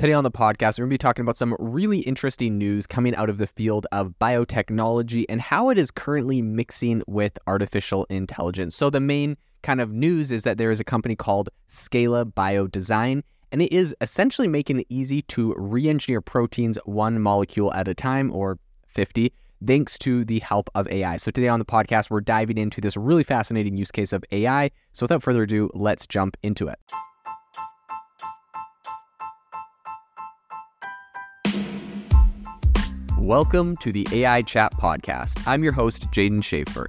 Today on the podcast, we're going to be talking about some really interesting news coming out of the field of biotechnology and how it is currently mixing with artificial intelligence. So, the main kind of news is that there is a company called Scala Biodesign, and it is essentially making it easy to re engineer proteins one molecule at a time or 50 thanks to the help of AI. So, today on the podcast, we're diving into this really fascinating use case of AI. So, without further ado, let's jump into it. Welcome to the AI Chat Podcast. I'm your host, Jaeden Schafer.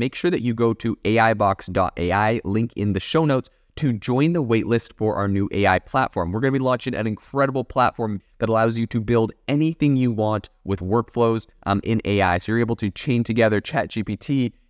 Make sure that you go to AIbox.ai, link in the show notes, to join the waitlist for our new AI platform. We're going to be launching an incredible platform that allows you to build anything you want with workflows um, in AI. So you're able to chain together ChatGPT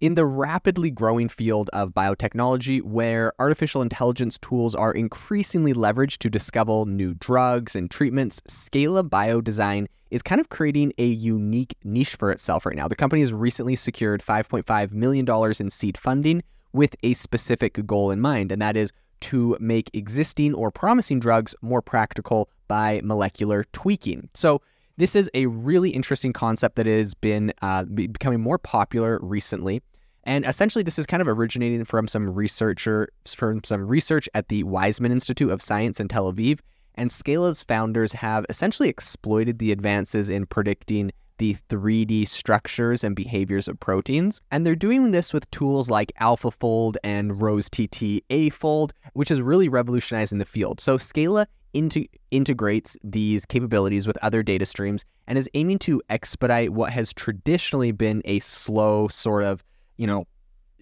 In the rapidly growing field of biotechnology, where artificial intelligence tools are increasingly leveraged to discover new drugs and treatments, Scala Biodesign is kind of creating a unique niche for itself right now. The company has recently secured $5.5 million in seed funding with a specific goal in mind, and that is to make existing or promising drugs more practical by molecular tweaking. So, this is a really interesting concept that has been uh, becoming more popular recently. And essentially, this is kind of originating from some researcher from some research at the Weizmann Institute of Science in Tel Aviv. And Scala's founders have essentially exploited the advances in predicting the 3D structures and behaviors of proteins. And they're doing this with tools like AlphaFold and RoseTTAFold, which is really revolutionizing the field. So Scala into, integrates these capabilities with other data streams and is aiming to expedite what has traditionally been a slow sort of, you know,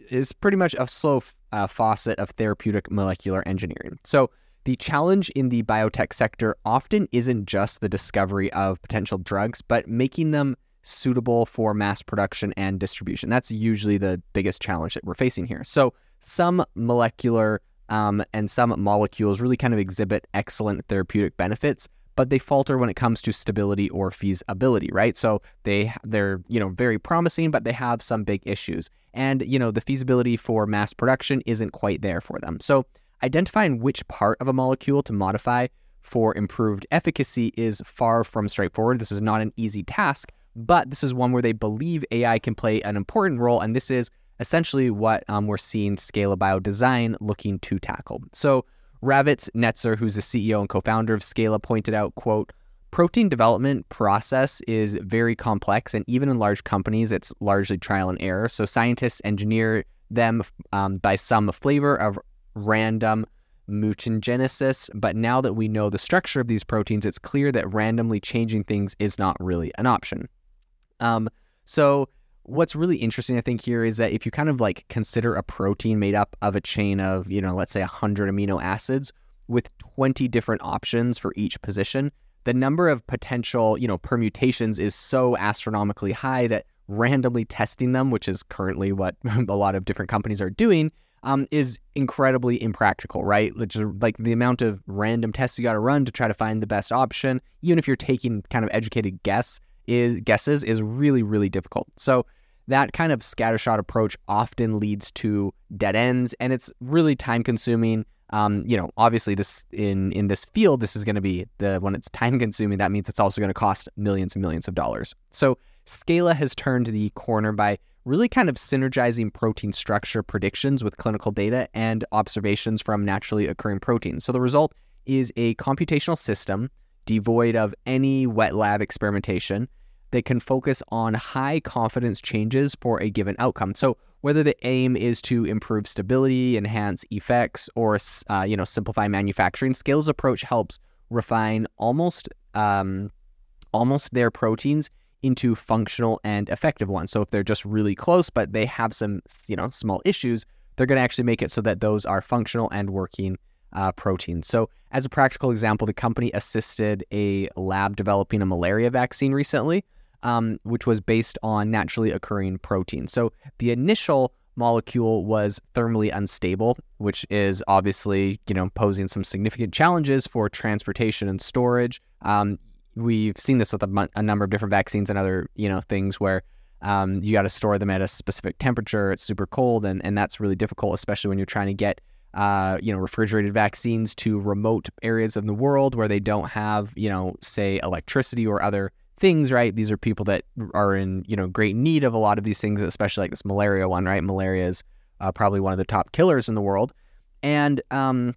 it's pretty much a slow uh, faucet of therapeutic molecular engineering. So the challenge in the biotech sector often isn't just the discovery of potential drugs, but making them suitable for mass production and distribution. That's usually the biggest challenge that we're facing here. So some molecular um, and some molecules really kind of exhibit excellent therapeutic benefits, but they falter when it comes to stability or feasibility, right? So they they're you know very promising, but they have some big issues, and you know the feasibility for mass production isn't quite there for them. So identifying which part of a molecule to modify for improved efficacy is far from straightforward. This is not an easy task, but this is one where they believe AI can play an important role, and this is essentially what um, we're seeing Scala Biodesign looking to tackle. So Ravit Netzer, who's the CEO and co-founder of Scala, pointed out, quote, protein development process is very complex, and even in large companies, it's largely trial and error. So scientists engineer them um, by some flavor of random mutagenesis. But now that we know the structure of these proteins, it's clear that randomly changing things is not really an option. Um, so what's really interesting, I think, here is that if you kind of like consider a protein made up of a chain of, you know, let's say 100 amino acids with 20 different options for each position, the number of potential, you know, permutations is so astronomically high that randomly testing them, which is currently what a lot of different companies are doing, um, is incredibly impractical, right? Is like the amount of random tests you got to run to try to find the best option, even if you're taking kind of educated guess is guesses, is really really difficult. So that kind of scattershot approach often leads to dead ends, and it's really time consuming. Um, you know, obviously, this in in this field, this is going to be the when it's time consuming. That means it's also going to cost millions and millions of dollars. So Scala has turned the corner by really kind of synergizing protein structure predictions with clinical data and observations from naturally occurring proteins. So the result is a computational system devoid of any wet lab experimentation that can focus on high confidence changes for a given outcome. So whether the aim is to improve stability, enhance effects, or uh, you know simplify manufacturing, Scala's approach helps refine almost um, almost their proteins into functional and effective ones. So if they're just really close, but they have some you know small issues, they're going to actually make it so that those are functional and working uh, proteins. So, as a practical example, the company assisted a lab developing a malaria vaccine recently, um, which was based on naturally occurring protein. So, the initial molecule was thermally unstable, which is obviously you know posing some significant challenges for transportation and storage. Um, we've seen this with a, a, number of different vaccines and other you know things where um, you got to store them at a specific temperature. It's super cold, and and that's really difficult, especially when you're trying to get uh, you know, refrigerated vaccines to remote areas of the world where they don't have, you know, say electricity or other things, right? These are people that are in, you know, great need of a lot of these things, especially like this malaria one, right? Malaria is uh, probably one of the top killers in the world. And, um,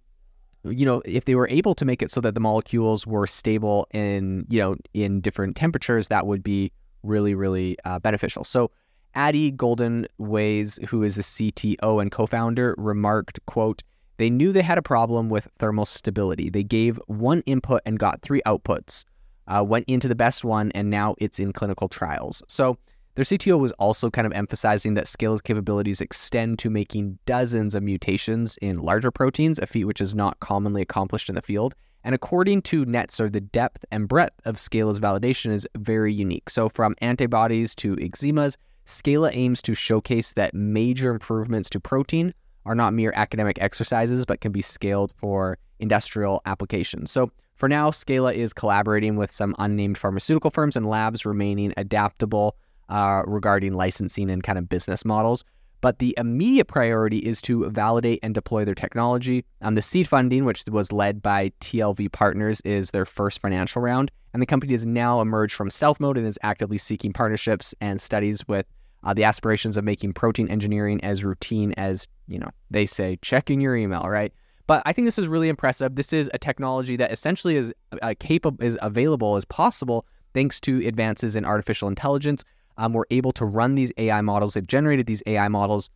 you know, if they were able to make it so that the molecules were stable in, you know, in different temperatures, that would be really, really uh, beneficial. So Adi Goldenzweig, who is the CTO and co-founder, remarked, quote, they knew they had a problem with thermal stability. They gave one input and got three outputs, uh, went into the best one, and now it's in clinical trials. So their CTO was also kind of emphasizing that Scala's capabilities extend to making dozens of mutations in larger proteins, a feat which is not commonly accomplished in the field. And according to Netzer, the depth and breadth of Scala's validation is very unique. So from antibodies to eczemas, Scala aims to showcase that major improvements to protein are not mere academic exercises, but can be scaled for industrial applications. So for now, Scala is collaborating with some unnamed pharmaceutical firms and labs, remaining adaptable uh, regarding licensing and kind of business models. But the immediate priority is to validate and deploy their technology. Um, the seed funding, which was led by TLV Partners, is their first financial round. And the company has now emerged from stealth mode and is actively seeking partnerships and studies with uh, the aspirations of making protein engineering as routine as, you know, they say, checking your email, right? But I think this is really impressive. This is a technology that essentially is uh, capable, is available as possible thanks to advances in artificial intelligence. Um, we're able to run these AI models. They've generated these AI models.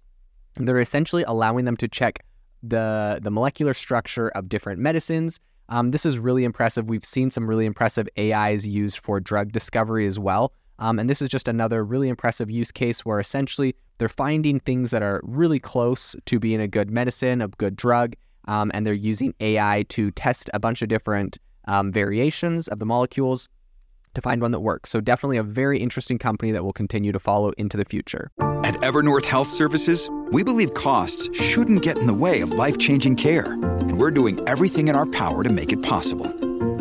They're essentially allowing them to check the the molecular structure of different medicines. Um, this is really impressive. We've seen some really impressive AIs used for drug discovery as well. Um, and this is just another really impressive use case where essentially they're finding things that are really close to being a good medicine, a good drug, um, and they're using AI to test a bunch of different um, variations of the molecules to find one that works. So, definitely a very interesting company that we'll continue to follow into the future. At Evernorth Health Services, we believe costs shouldn't get in the way of life changing care, and we're doing everything in our power to make it possible.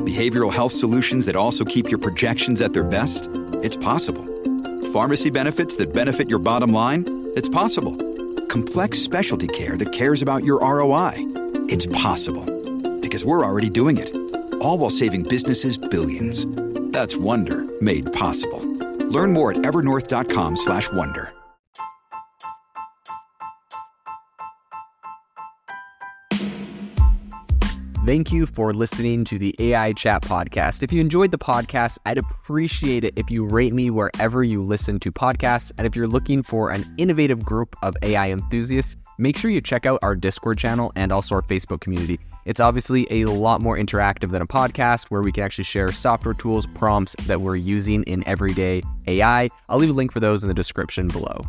Behavioral health solutions that also keep your projections at their best? It's possible. Pharmacy benefits that benefit your bottom line? It's possible. Complex specialty care that cares about your ROI? It's possible. Because we're already doing it. All while saving businesses billions. That's Wonder made possible. Learn more at evernorth.com/wonder. Thank you for listening to the AI Chat podcast. If you enjoyed the podcast, I'd appreciate it if you rate me wherever you listen to podcasts. And if you're looking for an innovative group of AI enthusiasts, make sure you check out our Discord channel and also our Facebook community. It's obviously a lot more interactive than a podcast where we can actually share software tools, prompts that we're using in everyday AI. I'll leave a link for those in the description below.